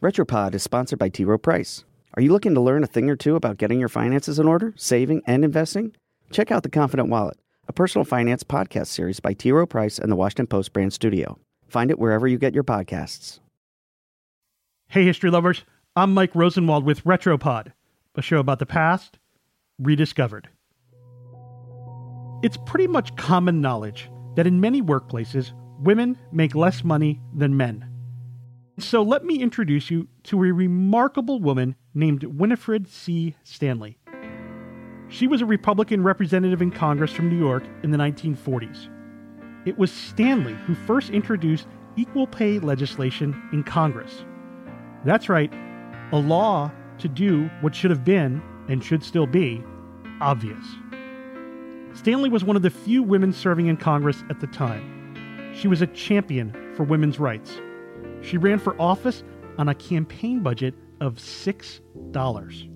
Retropod is sponsored by T. Rowe Price. Are you looking to learn a thing or two about getting your finances in order, saving, and investing? Check out The Confident Wallet, a personal finance podcast series by T. Rowe Price and the Washington Post brand studio. Find it wherever you get your podcasts. Hey, history lovers. I'm Mike Rosenwald with Retropod, a show about the past rediscovered. It's pretty much common knowledge that in many workplaces, women make less money than men. So let me introduce you to a remarkable woman named Winifred C. Stanley. She was a Republican representative in Congress from New York in the 1940s. It was Stanley who first introduced equal pay legislation in Congress. That's right, a law to do what should have been, and should still be, obvious. Stanley was one of the few women serving in Congress at the time. She was a champion for women's rights. She ran for office on a campaign budget of $6.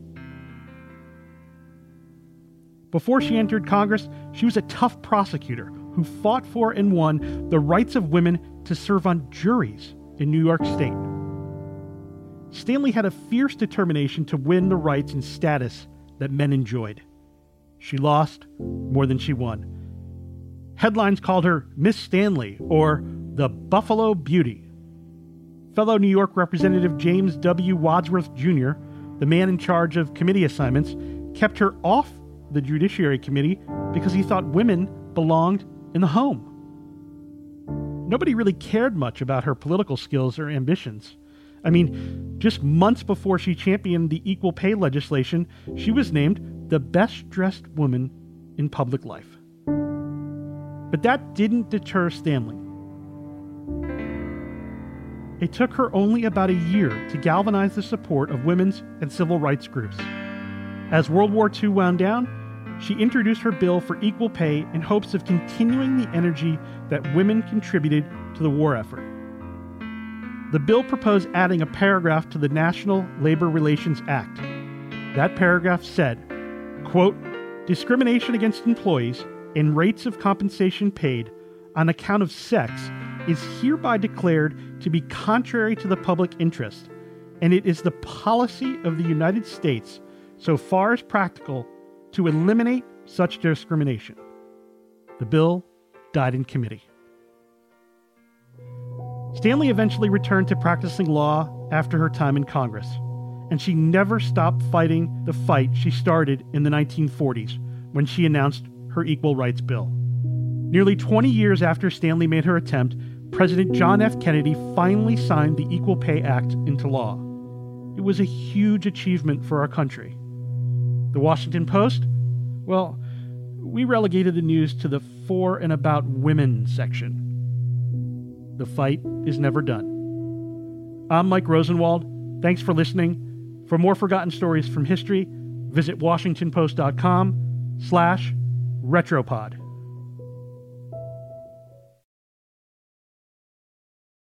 Before she entered Congress, she was a tough prosecutor who fought for and won the rights of women to serve on juries in New York State. Stanley had a fierce determination to win the rights and status that men enjoyed. She lost more than she won. Headlines called her Miss Stanley or the Buffalo Beauty. Fellow New York Representative James W. Wadsworth Jr., the man in charge of committee assignments, kept her off the Judiciary Committee because he thought women belonged in the home. Nobody really cared much about her political skills or ambitions. I mean, just months before she championed the equal pay legislation, she was named the best dressed woman in public life. But that didn't deter Stanley. It took her only about a year to galvanize the support of women's and civil rights groups. As World War II wound down, she introduced her bill for equal pay in hopes of continuing the energy that women contributed to the war effort. The bill proposed adding a paragraph to the National Labor Relations Act. That paragraph said, quote, discrimination against employees in rates of compensation paid on account of sex is hereby declared to be contrary to the public interest, and it is the policy of the United States, so far as practical, to eliminate such discrimination. The bill died in committee. Stanley eventually returned to practicing law after her time in Congress, and she never stopped fighting the fight she started in the 1940s when she announced her Equal Rights Bill. Nearly 20 years after Stanley made her attempt, President John F. Kennedy finally signed the Equal Pay Act into law. It was a huge achievement for our country. The Washington Post? Well, we relegated the news to the for and about women section. The fight is never done. I'm Mike Rosenwald. Thanks for listening. For more forgotten stories from history, visit washingtonpost.com slash retropod.